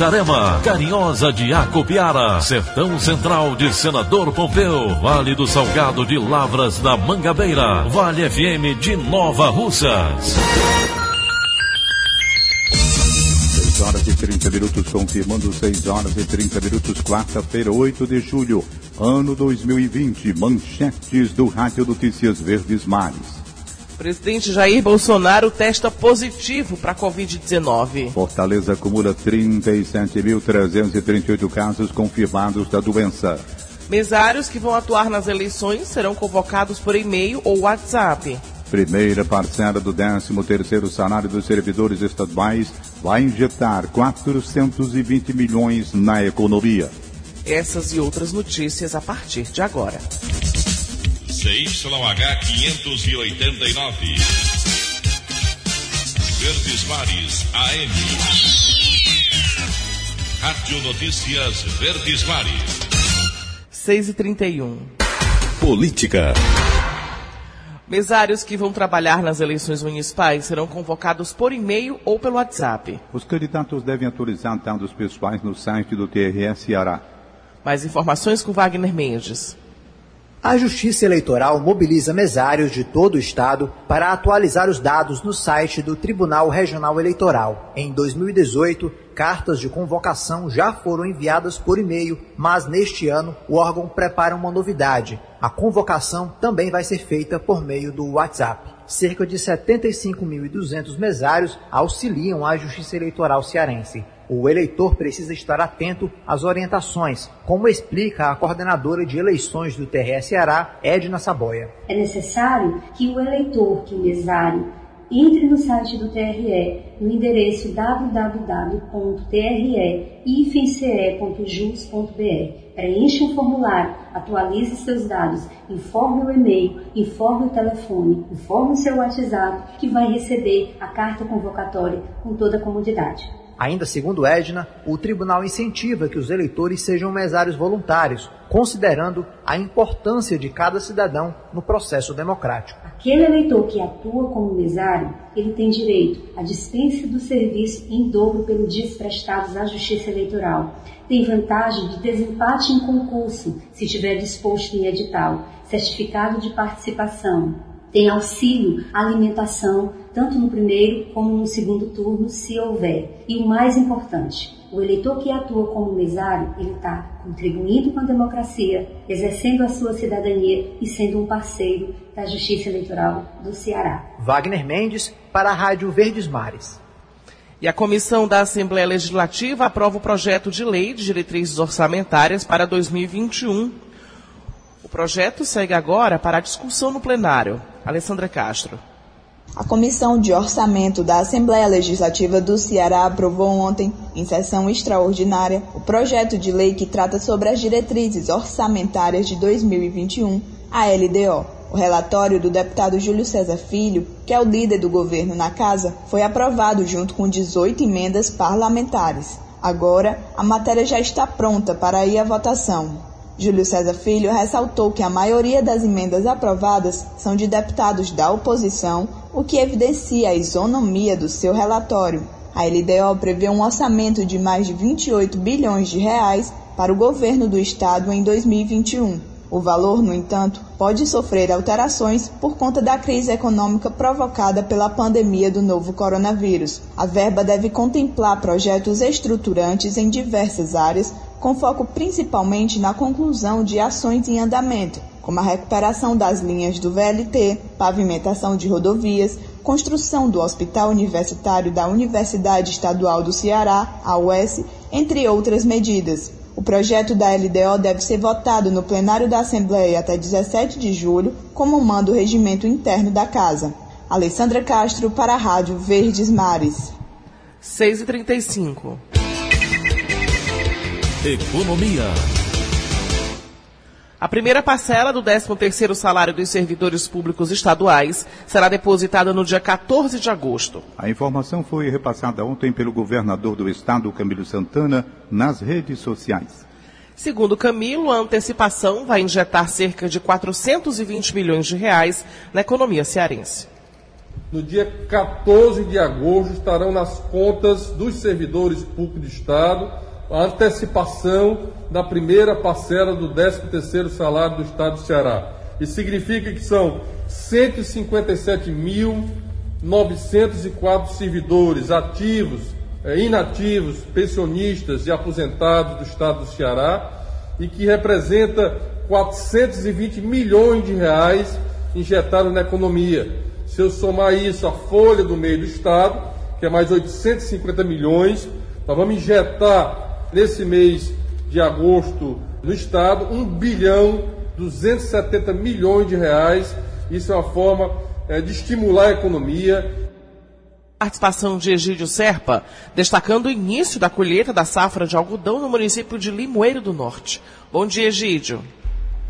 Itarema, Carinhosa de Acopiara, Sertão Central de Senador Pompeu, Vale do Salgado de Lavras da Mangabeira, Vale FM de Nova Russas. 6 horas e 30 minutos, confirmando 6 horas e 30 minutos, quarta-feira, 8 de julho, ano 2020. Manchetes do Rádio Notícias Verdes Mares. Presidente Jair Bolsonaro testa positivo para a Covid-19. Fortaleza acumula 37.338 casos confirmados da doença. Mesários que vão atuar nas eleições serão convocados por e-mail ou WhatsApp. Primeira parcela do 13º salário dos servidores estaduais vai injetar 420 milhões na economia. Essas e outras notícias a partir de agora. CYH 589. Verdes Mares AM. Rádio Notícias Verdes Mares. 6 e 31. Política. Mesários que vão trabalhar nas eleições municipais serão convocados por e-mail ou pelo WhatsApp. Os candidatos devem atualizar dados pessoais no site do TRS Ceará. Mais informações com Wagner Mendes. A Justiça Eleitoral mobiliza mesários de todo o estado para atualizar os dados no site do Tribunal Regional Eleitoral. Em 2018, cartas de convocação já foram enviadas por e-mail, mas neste ano o órgão prepara uma novidade. A convocação também vai ser feita por meio do WhatsApp. Cerca de 75.200 mesários auxiliam a Justiça Eleitoral cearense. O eleitor precisa estar atento às orientações, como explica a coordenadora de eleições do TRS Ceará, Edna Saboia. É necessário que o eleitor, que o mesário, entre no site do TRE, no endereço www.tre-ce.jus.br. Preencha um formulário, atualize seus dados, informe o e-mail, informe o telefone, informe o seu WhatsApp, que vai receber a carta convocatória com toda a comodidade. Ainda segundo Edna, o tribunal incentiva que os eleitores sejam mesários voluntários, considerando a importância de cada cidadão no processo democrático. Aquele eleitor que atua como mesário, ele tem direito à dispensa do serviço em dobro pelos dias prestados à Justiça Eleitoral. Tem vantagem de desempate em concurso, se estiver disposto em edital, certificado de participação, tem auxílio alimentação, tanto no primeiro como no segundo turno, se houver. E o mais importante, o eleitor que atua como mesário, ele está contribuindo com a democracia, exercendo a sua cidadania e sendo um parceiro da Justiça Eleitoral do Ceará. Wagner Mendes, para a Rádio Verdes Mares. E a Comissão da Assembleia Legislativa aprova o projeto de lei de diretrizes orçamentárias para 2021. O projeto segue agora para a discussão no plenário. Alessandra Castro. A Comissão de Orçamento da Assembleia Legislativa do Ceará aprovou ontem, em sessão extraordinária, o projeto de lei que trata sobre as diretrizes orçamentárias de 2021, a LDO. O relatório do deputado Júlio César Filho, que é o líder do governo na casa, foi aprovado junto com 18 emendas parlamentares. Agora, a matéria já está pronta para ir à votação. Júlio César Filho ressaltou que a maioria das emendas aprovadas são de deputados da oposição, o que evidencia a isonomia do seu relatório. A LDO prevê um orçamento de mais de 28 bilhões de reais para o governo do estado em 2021. O valor, no entanto, pode sofrer alterações por conta da crise econômica provocada pela pandemia do novo coronavírus. A verba deve contemplar projetos estruturantes em diversas áreas, com foco principalmente na conclusão de ações em andamento, como a recuperação das linhas do VLT, pavimentação de rodovias, construção do Hospital Universitário da Universidade Estadual do Ceará, a UES, entre outras medidas. O projeto da LDO deve ser votado no plenário da Assembleia até 17 de julho, como manda o regimento interno da Casa. Alessandra Castro para a Rádio Verdes Mares. 6h35. Economia. A primeira parcela do 13º salário dos servidores públicos estaduais será depositada no dia 14 de agosto. A informação foi repassada ontem pelo governador do estado, Camilo Santana, nas redes sociais. Segundo Camilo, a antecipação vai injetar cerca de 420 milhões de reais na economia cearense. No dia 14 de agosto estarão nas contas dos servidores públicos do estado a antecipação da primeira parcela do 13º salário do Estado do Ceará. Isso significa que são 157.904 servidores ativos, eh, inativos, pensionistas e aposentados do Estado do Ceará e que representa 420 milhões de reais injetados na economia. Se eu somar isso à folha do meio do Estado, que é mais 850 milhões, nós vamos injetar nesse mês de agosto no Estado, 1 bilhão 270 milhões de reais. Isso é uma forma é, de estimular a economia. Participação de Egídio Serpa, destacando o início da colheita da safra de algodão no município de Limoeiro do Norte. Bom dia, Egídio.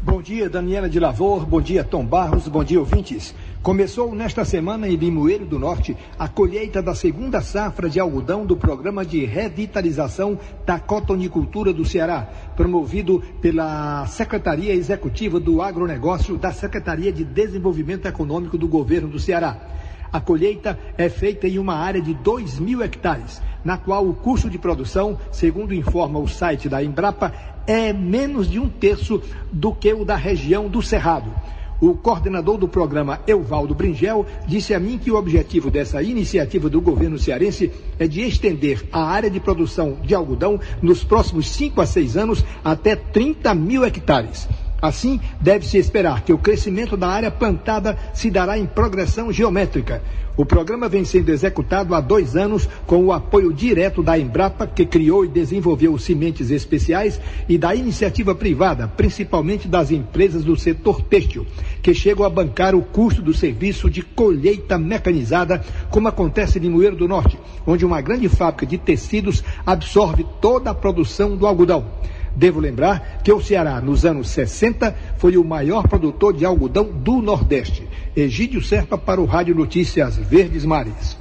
Bom dia, Daniela de Lavor. Bom dia, Tom Barros. Bom dia, ouvintes. Começou nesta semana em Limoeiro do Norte a colheita da segunda safra de algodão do Programa de Revitalização da Cotonicultura do Ceará, promovido pela Secretaria Executiva do Agronegócio da Secretaria de Desenvolvimento Econômico do Governo do Ceará. A colheita é feita em uma área de 2 mil hectares, na qual o custo de produção, segundo informa o site da Embrapa, é menos de um terço do que o da região do Cerrado. O coordenador do programa, Euvaldo Bringel, disse a mim que o objetivo dessa iniciativa do governo cearense é de estender a área de produção de algodão nos próximos 5 a 6 anos até 30 mil hectares. Assim, deve-se esperar que o crescimento da área plantada se dará em progressão geométrica. O programa vem sendo executado há dois anos com o apoio direto da Embrapa, que criou e desenvolveu sementes especiais, e da iniciativa privada, principalmente das empresas do setor têxtil, que chegam a bancar o custo do serviço de colheita mecanizada, como acontece em Moeiro do Norte, onde uma grande fábrica de tecidos absorve toda a produção do algodão. Devo lembrar que o Ceará, nos anos 60, foi o maior produtor de algodão do Nordeste. Egídio Serpa para o Rádio Notícias Verdes Mares.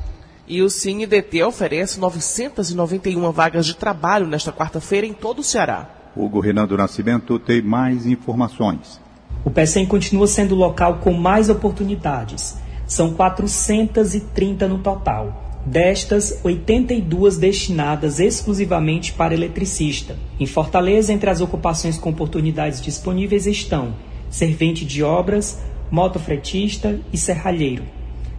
E o CineDT oferece 991 vagas de trabalho nesta quarta-feira em todo o Ceará. Hugo Renan do Nascimento tem mais informações. O PECEM continua sendo o local com mais oportunidades. São 430 no total. Destas, 82 destinadas exclusivamente para eletricista. Em Fortaleza, entre as ocupações com oportunidades disponíveis estão servente de obras, motofretista e serralheiro.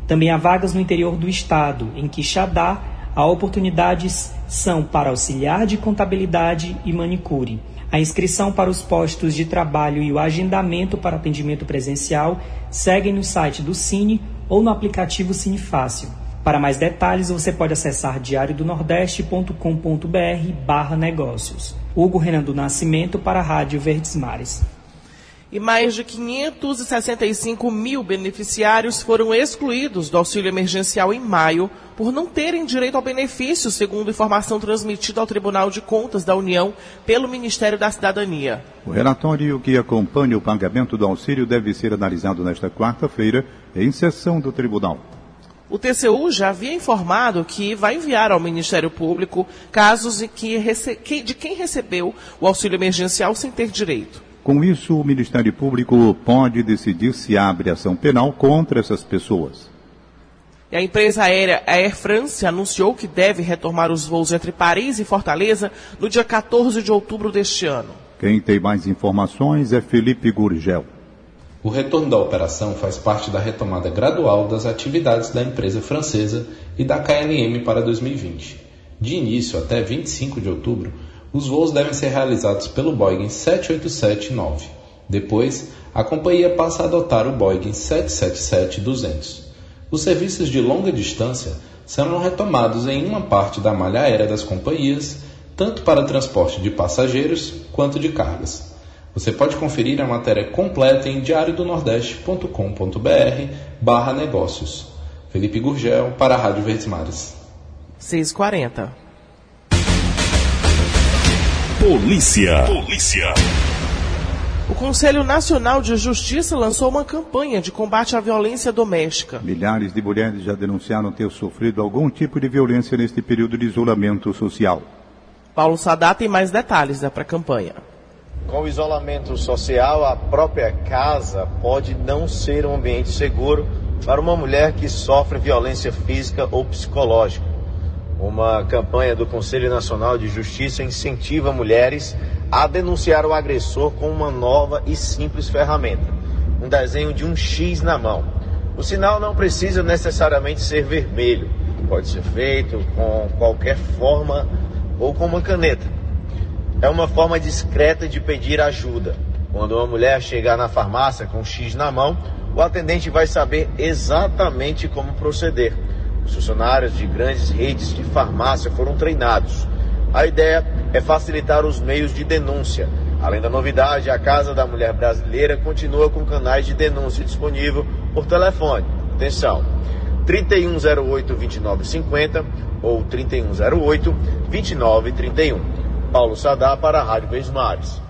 Também há vagas no interior do estado, em Quixadá, há oportunidades são para auxiliar de contabilidade e manicure. A inscrição para os postos de trabalho e o agendamento para atendimento presencial seguem no site do Cine ou no aplicativo Cine Fácil. Para mais detalhes, você pode acessar diariodonordeste.com.br barra negócios. Hugo Renan do Nascimento para a Rádio Verdes Mares. E mais de 565 mil beneficiários foram excluídos do auxílio emergencial em maio por não terem direito ao benefício, segundo informação transmitida ao Tribunal de Contas da União pelo Ministério da Cidadania. O relatório que acompanha o pagamento do auxílio deve ser analisado nesta quarta-feira em sessão do tribunal. O TCU já havia informado que vai enviar ao Ministério Público casos de, que de quem recebeu o auxílio emergencial sem ter direito. Com isso, o Ministério Público pode decidir se abre ação penal contra essas pessoas. E a empresa aérea Air France anunciou que deve retomar os voos entre Paris e Fortaleza no dia 14 de outubro deste ano. Quem tem mais informações é Felipe Gurgel. O retorno da operação faz parte da retomada gradual das atividades da empresa francesa e da KLM para 2020. De início até 25 de outubro, os voos devem ser realizados pelo Boeing 787-9. Depois, a companhia passa a adotar o Boeing 777-200. Os serviços de longa distância serão retomados em uma parte da malha aérea das companhias, tanto para transporte de passageiros quanto de cargas. Você pode conferir a matéria completa em diariodonordeste.com.br barra negócios. Felipe Gurgel para a Rádio Verdes Mares. 6h40. Polícia. Polícia. O Conselho Nacional de Justiça lançou uma campanha de combate à violência doméstica. Milhares de mulheres já denunciaram ter sofrido algum tipo de violência neste período de isolamento social. Paulo Sadá tem mais detalhes da pré-campanha. Com o isolamento social, a própria casa pode não ser um ambiente seguro para uma mulher que sofre violência física ou psicológica. Uma campanha do Conselho Nacional de Justiça incentiva mulheres a denunciar o agressor com uma nova e simples ferramenta, um desenho de um X na mão. O sinal não precisa necessariamente ser vermelho, pode ser feito com qualquer forma ou com uma caneta. É uma forma discreta de pedir ajuda. Quando uma mulher chegar na farmácia com um X na mão, o atendente vai saber exatamente como proceder. Os funcionários de grandes redes de farmácia foram treinados. A ideia é facilitar os meios de denúncia. Além da novidade, a Casa da Mulher Brasileira continua com canais de denúncia disponível por telefone. Atenção! 3108-2950 ou 3108-2931. Paulo Sadá para a Rádio Mares.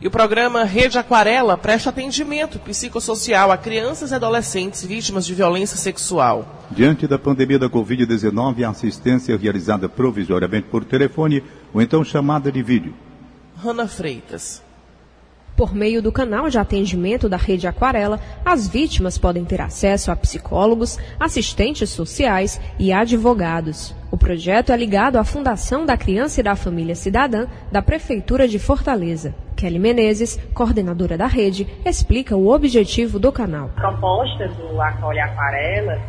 E o programa Rede Aquarela presta atendimento psicossocial a crianças e adolescentes vítimas de violência sexual. Diante da pandemia da Covid-19, a assistência realizada provisoriamente por telefone ou então chamada de vídeo. Rana Freitas. Por meio do canal de atendimento da Rede Aquarela, as vítimas podem ter acesso a psicólogos, assistentes sociais e advogados. O projeto é ligado à Fundação da Criança e da Família Cidadã da Prefeitura de Fortaleza. Kelly Menezes, coordenadora da rede, explica o objetivo do canal. A proposta do Acolhe Aquarela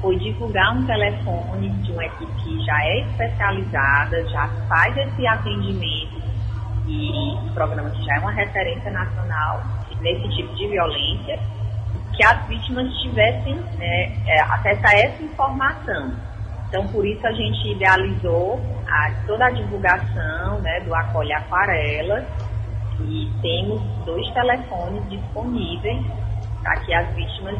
foi divulgar um telefone de uma equipe que já é especializada, já faz esse atendimento e um programa que já é uma referência nacional nesse tipo de violência, que as vítimas tivessem né, é, acesso a essa informação. Então, por isso a gente idealizou a, toda a divulgação né, do Acolhe Aquarela e temos dois telefones disponíveis para que as vítimas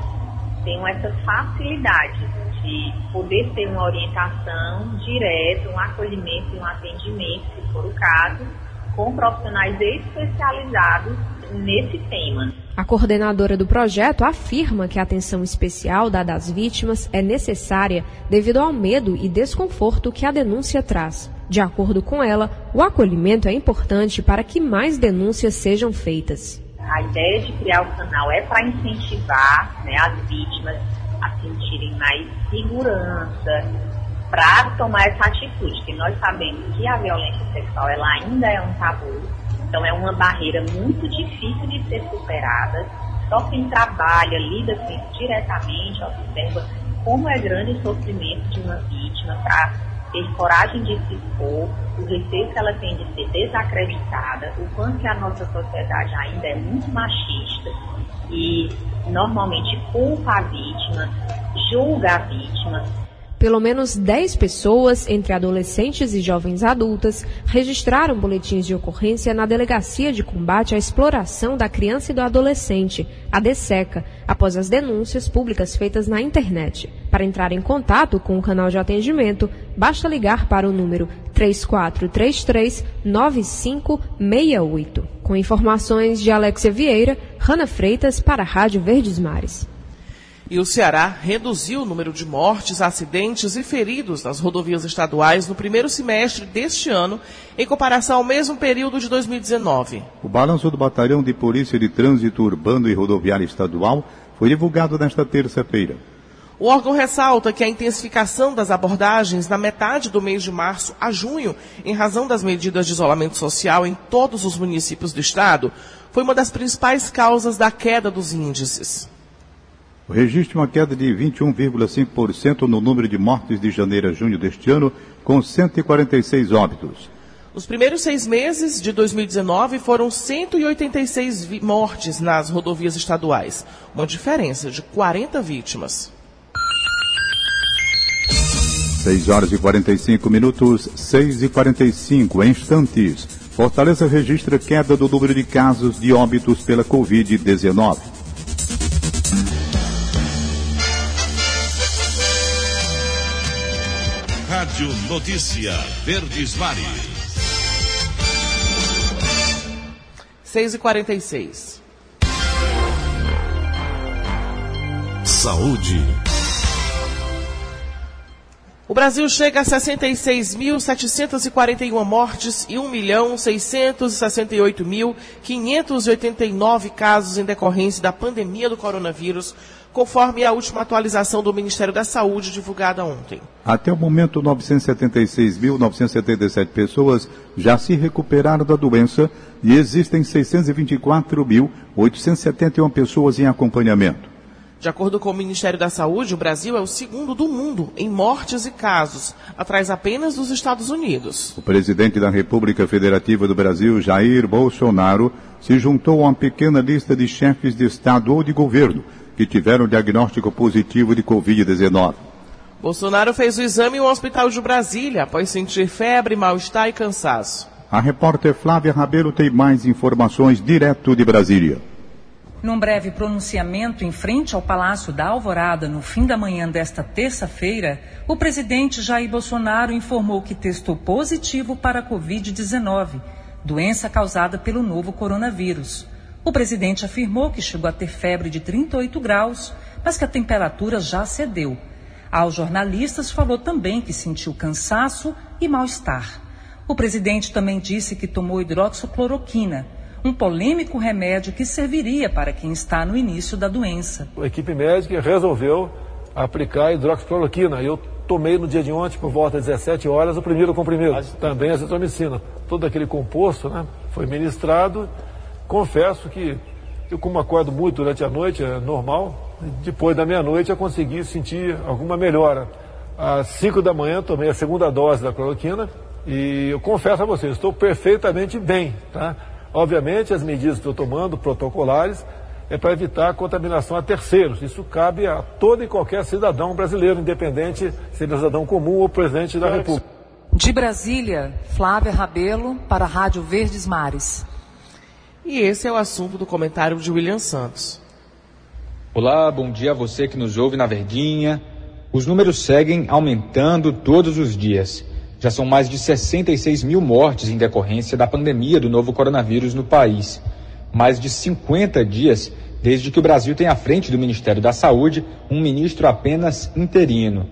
tenham essa facilidade de poder ter uma orientação direta, um acolhimento e um atendimento, se for o caso, com profissionais especializados nesse tema. A coordenadora do projeto afirma que a atenção especial dada às vítimas é necessária devido ao medo e desconforto que a denúncia traz. De acordo com ela, o acolhimento é importante para que mais denúncias sejam feitas. A ideia de criar o canal é para incentivar né, as vítimas a sentirem mais segurança, para tomar essa atitude, porque nós sabemos que a violência sexual ela ainda é um tabu, então é uma barreira muito difícil de ser superada. Só quem trabalha, lida com isso diretamente, observa como é grande o sofrimento de uma vítima para ter coragem de se expor, o receio que ela tem de ser desacreditada, o quanto que a nossa sociedade ainda é muito machista e normalmente culpa a vítima, julga a vítima, pelo menos 10 pessoas, entre adolescentes e jovens adultas, registraram boletins de ocorrência na Delegacia de Combate à Exploração da Criança e do Adolescente, a DESECA, após as denúncias públicas feitas na internet. Para entrar em contato com o canal de atendimento, basta ligar para o número 3433-9568. Com informações de Alexia Vieira, Rana Freitas para a Rádio Verdes Mares. E o Ceará reduziu o número de mortes, acidentes e feridos nas rodovias estaduais no primeiro semestre deste ano, em comparação ao mesmo período de 2019. O balanço do Batalhão de Polícia de Trânsito Urbano e Rodoviária Estadual foi divulgado nesta terça-feira. O órgão ressalta que a intensificação das abordagens na metade do mês de março a junho, em razão das medidas de isolamento social em todos os municípios do estado, foi uma das principais causas da queda dos índices. O registro uma queda de 21,5% no número de mortes de janeiro a junho deste ano, com 146 óbitos. Os primeiros seis meses de 2019 foram 186 mortes nas rodovias estaduais, uma diferença de 40 vítimas. 6 horas e 45 minutos, 6 e 45 instantes. Fortaleza registra queda do número de casos de óbitos pela Covid-19. Rádio Notícia Verdes Mares. 6 e 46 Saúde. O Brasil chega a 66.741 mortes e 1.668.589 casos em decorrência da pandemia do coronavírus, conforme a última atualização do Ministério da Saúde divulgada ontem. Até o momento, 976.977 pessoas já se recuperaram da doença e existem 624.871 pessoas em acompanhamento. De acordo com o Ministério da Saúde, o Brasil é o segundo do mundo em mortes e casos, atrás apenas dos Estados Unidos. O presidente da República Federativa do Brasil, Jair Bolsonaro, se juntou a uma pequena lista de chefes de Estado ou de governo que tiveram diagnóstico positivo de Covid-19. Bolsonaro fez o exame em um hospital de Brasília após sentir febre, mal-estar e cansaço. A repórter Flávia Rabelo tem mais informações direto de Brasília. Num breve pronunciamento em frente ao Palácio da Alvorada no fim da manhã desta terça-feira, o presidente Jair Bolsonaro informou que testou positivo para a Covid-19, doença causada pelo novo coronavírus. O presidente afirmou que chegou a ter febre de 38 graus, mas que a temperatura já cedeu. Aos jornalistas, falou também que sentiu cansaço e mal-estar. O presidente também disse que tomou hidroxicloroquina um polêmico remédio que serviria para quem está no início da doença. A equipe médica resolveu aplicar hidroxicloroquina. Eu tomei no dia de ontem, por volta de 17 horas, o primeiro comprimido, também a azitromicina. Todo aquele composto né, foi ministrado. Confesso que eu, como acordo muito durante a noite, é normal, depois da meia-noite eu consegui sentir alguma melhora. Às 5 da manhã tomei a segunda dose da cloroquina e eu confesso a vocês, estou perfeitamente bem, tá? Obviamente, as medidas que estou tomando, protocolares, é para evitar a contaminação a terceiros. Isso cabe a todo e qualquer cidadão brasileiro, independente se ele é cidadão comum ou presidente da República. De Brasília, Flávia Rabelo, para a Rádio Verdes Mares. E esse é o assunto do comentário de William Santos. Olá, bom dia a você que nos ouve na Verdinha. Os números seguem aumentando todos os dias. Já são mais de 66 mil mortes em decorrência da pandemia do novo coronavírus no país. Mais de 50 dias desde que o Brasil tem à frente do Ministério da Saúde um ministro apenas interino.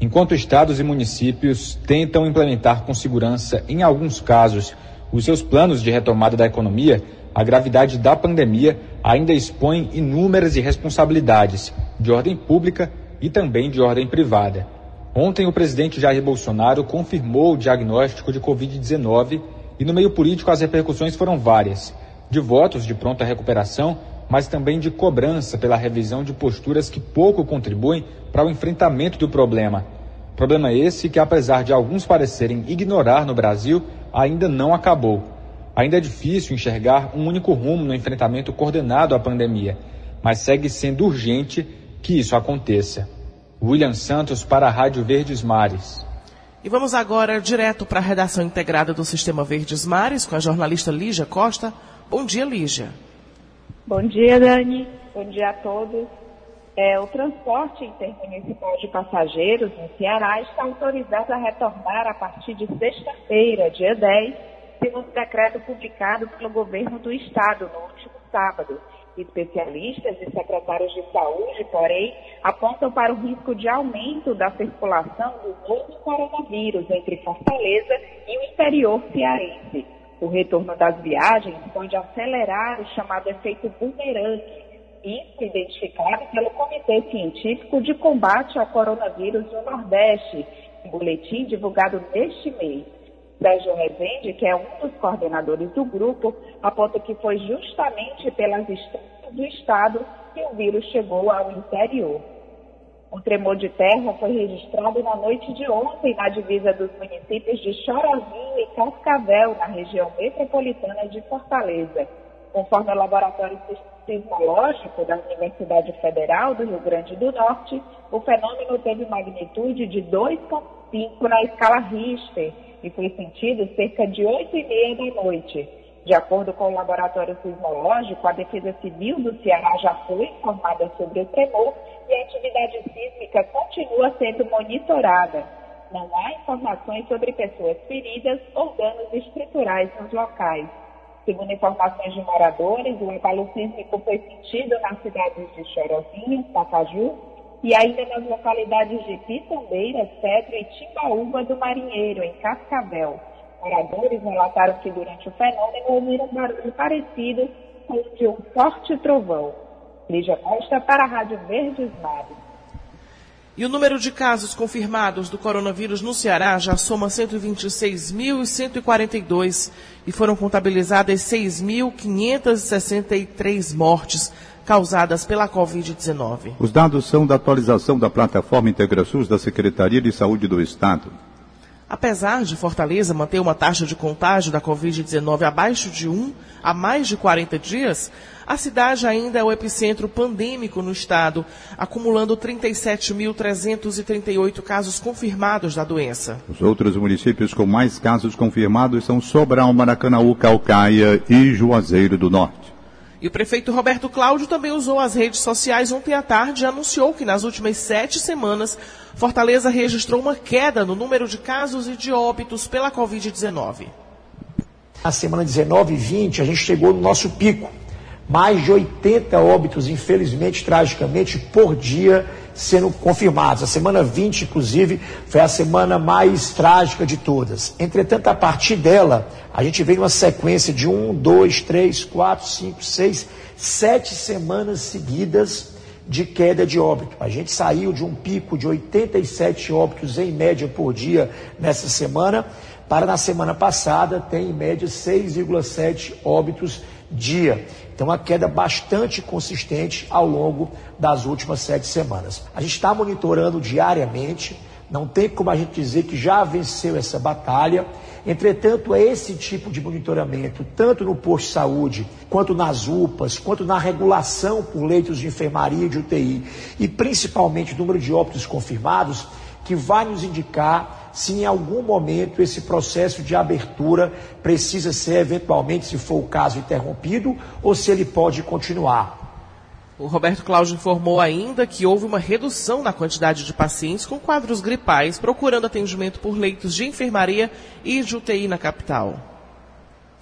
Enquanto estados e municípios tentam implementar com segurança, em alguns casos, os seus planos de retomada da economia, a gravidade da pandemia ainda expõe inúmeras irresponsabilidades de ordem pública e também de ordem privada. Ontem, o presidente Jair Bolsonaro confirmou o diagnóstico de Covid-19 e, no meio político, as repercussões foram várias: de votos de pronta recuperação, mas também de cobrança pela revisão de posturas que pouco contribuem para o enfrentamento do problema. Problema esse que, apesar de alguns parecerem ignorar no Brasil, ainda não acabou. Ainda é difícil enxergar um único rumo no enfrentamento coordenado à pandemia, mas segue sendo urgente que isso aconteça. William Santos para a Rádio Verdes Mares. E vamos agora direto para a redação integrada do Sistema Verdes Mares com a jornalista Lígia Costa. Bom dia, Lígia. Bom dia, Dani. Bom dia a todos. É, o transporte intermunicipal de passageiros no Ceará está autorizado a retornar a partir de sexta-feira, dia 10, segundo decreto publicado pelo governo do estado no último sábado. Especialistas e secretários de saúde, porém, apontam para o risco de aumento da circulação do novo coronavírus entre Fortaleza e o interior cearense. O retorno das viagens pode acelerar o chamado efeito bumerangue, isso identificado pelo Comitê Científico de Combate ao Coronavírus no Nordeste, um boletim divulgado neste mês. Sérgio Rezende, que é um dos coordenadores do grupo, aponta que foi justamente pelas estradas do estado que o vírus chegou ao interior. Um tremor de terra foi registrado na noite de ontem na divisa dos municípios de Chorozinho e Cascavel, na região metropolitana de Fortaleza. Conforme o Laboratório sismológico da Universidade Federal do Rio Grande do Norte, o fenômeno teve magnitude de 2,5 na escala Richter e foi sentido cerca de 8 e meia da noite. De acordo com o laboratório sismológico, a Defesa Civil do Ceará já foi informada sobre o tremor e a atividade sísmica continua sendo monitorada. Não há informações sobre pessoas feridas ou danos estruturais nos locais. Segundo informações de moradores, o abalo sísmico foi sentido nas cidades de Chorozinho, Pacaju e ainda nas localidades de Pitambeira, Cedro e Timbaúba do Marinheiro, em Cascavel. Moradores relataram que durante o fenômeno ouviram barulho parecido com o de um forte trovão. Lígia Costa para a Rádio Verdes Mares. E o número de casos confirmados do coronavírus no Ceará já soma 126.142 e foram contabilizadas 6.563 mortes causadas pela Covid-19. Os dados são da atualização da plataforma IntegraSUS da Secretaria de Saúde do Estado. Apesar de Fortaleza manter uma taxa de contágio da Covid-19 abaixo de 1 há mais de 40 dias, a cidade ainda é o epicentro pandêmico no estado, acumulando 37.338 casos confirmados da doença. Os outros municípios com mais casos confirmados são Sobral, Maracanaú, Calcaia e Juazeiro do Norte. E o prefeito Roberto Cláudio também usou as redes sociais ontem à tarde e anunciou que nas últimas sete semanas, Fortaleza registrou uma queda no número de casos e de óbitos pela Covid-19. Na semana 19 e 20, a gente chegou no nosso pico. Mais de 80 óbitos, infelizmente, tragicamente, por dia sendo confirmados. A semana 20, inclusive, foi a semana mais trágica de todas. Entretanto, a partir dela, a gente veio uma sequência de um, dois, três, quatro, cinco, seis, sete semanas seguidas de queda de óbito. A gente saiu de um pico de 87 óbitos em média por dia nessa semana, para na semana passada ter em média 6,7 óbitos dia. Então, uma queda bastante consistente ao longo das últimas sete semanas. A gente está monitorando diariamente, não tem como a gente dizer que já venceu essa batalha. Entretanto, é esse tipo de monitoramento, tanto no posto de saúde, quanto nas UPAs, quanto na regulação por leitos de enfermaria e de UTI, e principalmente o número de óbitos confirmados, que vai nos indicar se em algum momento esse processo de abertura precisa ser eventualmente, se for o caso, interrompido ou se ele pode continuar. O Roberto Cláudio informou ainda que houve uma redução na quantidade de pacientes com quadros gripais procurando atendimento por leitos de enfermaria e de UTI na capital.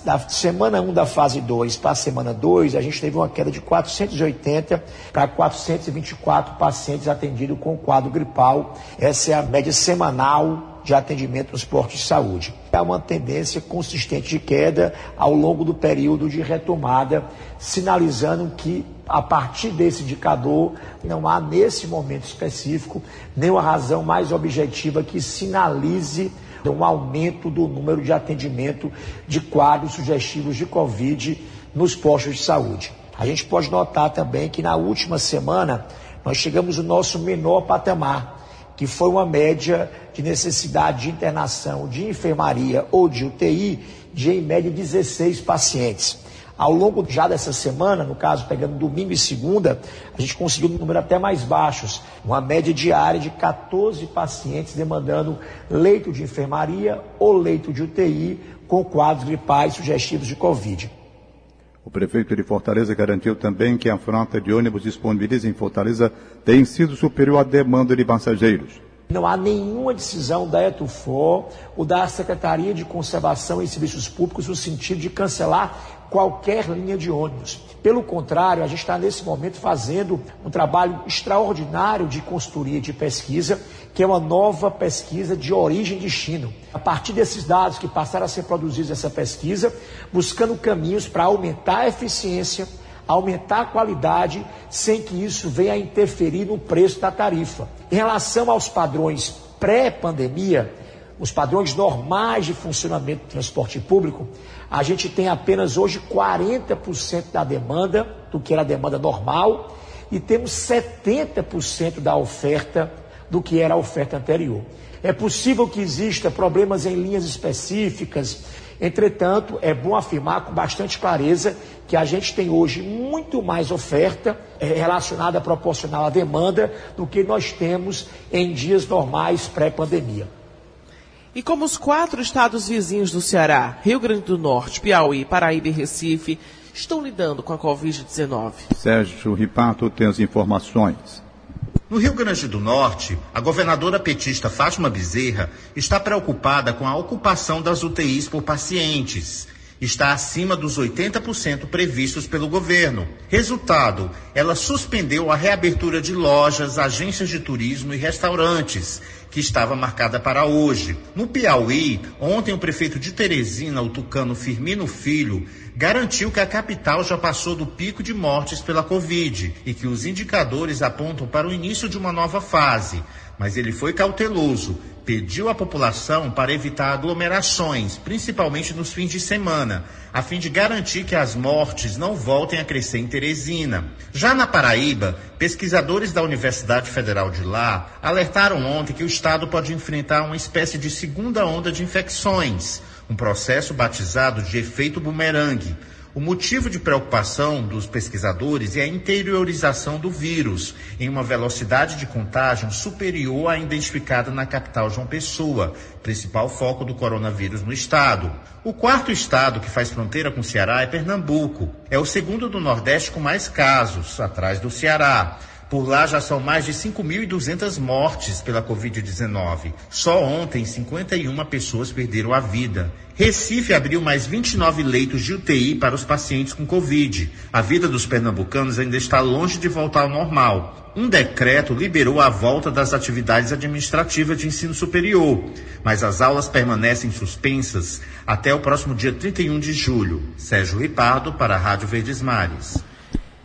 Da semana 1 da fase 2 para a semana 2, a gente teve uma queda de 480 para 424 pacientes atendidos com quadro gripal. Essa é a média semanal de atendimento nos postos de saúde. Há uma tendência consistente de queda ao longo do período de retomada, sinalizando que a partir desse indicador, não há nesse momento específico nenhuma razão mais objetiva que sinalize um aumento do número de atendimento de quadros sugestivos de Covid nos postos de saúde. A gente pode notar também que na última semana nós chegamos no nosso menor patamar, que foi uma média de necessidade de internação de enfermaria ou de UTI de em média 16 pacientes. Ao longo já dessa semana, no caso pegando domingo e segunda, a gente conseguiu um número até mais baixos, uma média diária de 14 pacientes demandando leito de enfermaria ou leito de UTI com quadros gripais sugestivos de Covid. O prefeito de Fortaleza garantiu também que a frota de ônibus disponíveis em Fortaleza tem sido superior à demanda de passageiros. Não há nenhuma decisão da Etufor ou da Secretaria de Conservação e Serviços Públicos no sentido de cancelar qualquer linha de ônibus. Pelo contrário, a gente está nesse momento fazendo um trabalho extraordinário de consultoria de pesquisa, que é uma nova pesquisa de origem e destino. A partir desses dados que passaram a ser produzidos nessa pesquisa, buscando caminhos para aumentar a eficiência, aumentar a qualidade, sem que isso venha a interferir no preço da tarifa. Em relação aos padrões pré-pandemia, os padrões normais de funcionamento do transporte público, a gente tem apenas hoje 40% da demanda, do que era a demanda normal, e temos 70% da oferta do que era a oferta anterior. É possível que exista problemas em linhas específicas. Entretanto, é bom afirmar com bastante clareza que a gente tem hoje muito mais oferta é, relacionada proporcional à demanda do que nós temos em dias normais pré-pandemia. E como os quatro estados vizinhos do Ceará, Rio Grande do Norte, Piauí, Paraíba e Recife, estão lidando com a Covid-19? Sérgio Ripato tem as informações. No Rio Grande do Norte, a governadora petista Fátima Bezerra está preocupada com a ocupação das UTIs por pacientes. Está acima dos 80% previstos pelo governo. Resultado, ela suspendeu a reabertura de lojas, agências de turismo e restaurantes, que estava marcada para hoje. No Piauí, ontem o prefeito de Teresina, o tucano Firmino Filho, garantiu que a capital já passou do pico de mortes pela Covid e que os indicadores apontam para o início de uma nova fase. Mas ele foi cauteloso, pediu à população para evitar aglomerações, principalmente nos fins de semana, a fim de garantir que as mortes não voltem a crescer em Teresina. Já na Paraíba, pesquisadores da Universidade Federal de lá alertaram ontem que o estado pode enfrentar uma espécie de segunda onda de infecções um processo batizado de efeito bumerangue. O motivo de preocupação dos pesquisadores é a interiorização do vírus em uma velocidade de contágio superior à identificada na capital João Pessoa, principal foco do coronavírus no estado. O quarto estado que faz fronteira com o Ceará é Pernambuco. É o segundo do Nordeste com mais casos, atrás do Ceará. Por lá já são mais de 5.200 mortes pela Covid-19. Só ontem, 51 pessoas perderam a vida. Recife abriu mais 29 leitos de UTI para os pacientes com Covid. A vida dos pernambucanos ainda está longe de voltar ao normal. Um decreto liberou a volta das atividades administrativas de ensino superior, mas as aulas permanecem suspensas até o próximo dia 31 de julho. Sérgio Ripardo, para a Rádio Verdes Mares.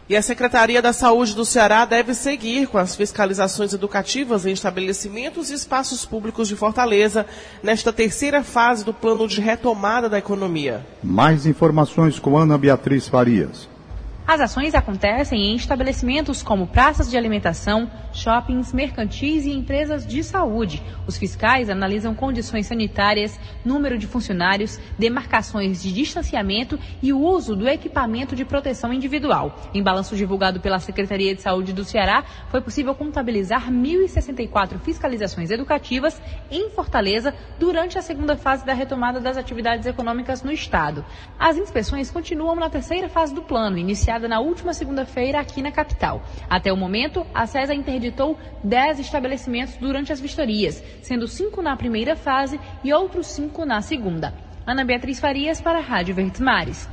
E a Secretaria da Saúde do Ceará deve seguir com as fiscalizações educativas em estabelecimentos e espaços públicos de Fortaleza nesta terceira fase do plano de retomada da economia. Mais informações com Ana Beatriz Farias. As ações acontecem em estabelecimentos como praças de alimentação, shoppings, mercantis e empresas de saúde. Os fiscais analisam condições sanitárias, número de funcionários, demarcações de distanciamento e o uso do equipamento de proteção individual. Em balanço divulgado pela Secretaria de Saúde do Ceará, foi possível contabilizar 1.064 fiscalizações educativas em Fortaleza durante a segunda fase da retomada das atividades econômicas no estado. As inspeções continuam na terceira fase do plano, iniciada na última segunda-feira aqui na capital. Até o momento, a CESA interditou 10 estabelecimentos durante as vistorias, sendo cinco na primeira fase e outros cinco na segunda. Ana Beatriz Farias para a Rádio Verdes Mares.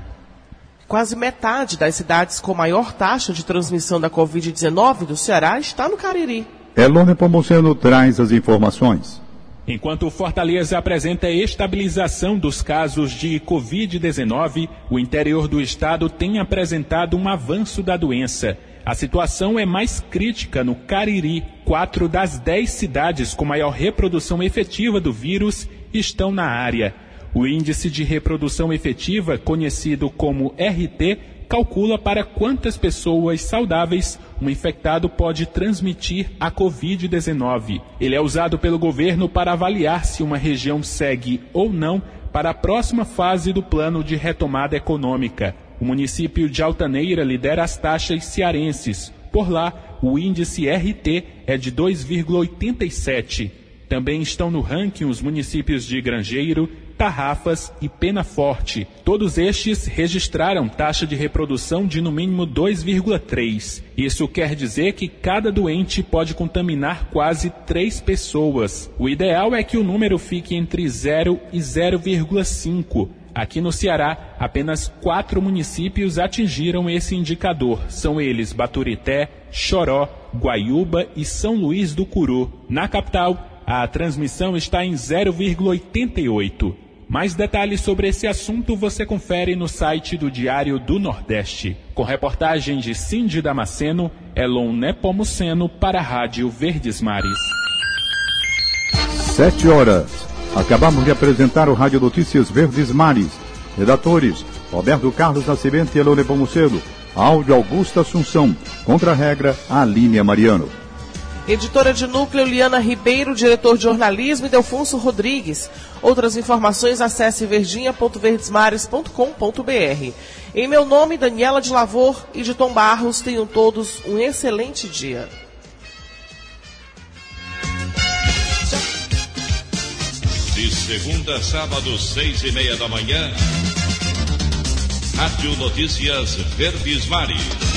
Quase metade das cidades com maior taxa de transmissão da Covid-19 do Ceará está no Cariri. Elone Pomoceno traz as informações. Enquanto Fortaleza apresenta estabilização dos casos de Covid-19, o interior do estado tem apresentado um avanço da doença. A situação é mais crítica no Cariri. Quatro das dez cidades com maior reprodução efetiva do vírus estão na área. O índice de reprodução efetiva, conhecido como RT, calcula para quantas pessoas saudáveis um infectado pode transmitir a Covid-19. Ele é usado pelo governo para avaliar se uma região segue ou não para a próxima fase do plano de retomada econômica. O município de Altaneira lidera as taxas cearenses. Por lá, o índice RT é de 2,87. Também estão no ranking os municípios de Grangeiro, Tarrafas e Pena Forte. Todos estes registraram taxa de reprodução de no mínimo 2,3. Isso quer dizer que cada doente pode contaminar quase 3 pessoas. O ideal é que o número fique entre 0 e 0,5. Aqui no Ceará, apenas quatro municípios atingiram esse indicador. São eles Baturité, Choró, Guaiúba e São Luís do Curu. Na capital, a transmissão está em 0,88. Mais detalhes sobre esse assunto você confere no site do Diário do Nordeste. Com reportagem de Cindy Damasceno, Elon Nepomuceno para a Rádio Verdes Mares. Sete horas. Acabamos de apresentar o Rádio Notícias Verdes Mares. Redatores: Roberto Carlos Nascimento e Elon Nepomuceno. Áudio Augusta Assunção. Contra a regra, Alínia Mariano. Editora de núcleo Liana Ribeiro, diretor de jornalismo e Delfonso Rodrigues. Outras informações acesse verdinha.verdesmares.com.br. Em meu nome, Daniela de Lavor e de Tom Barros, tenham todos um excelente dia. De segunda a sábado, seis e meia da manhã, Rádio Notícias Verdes Mares.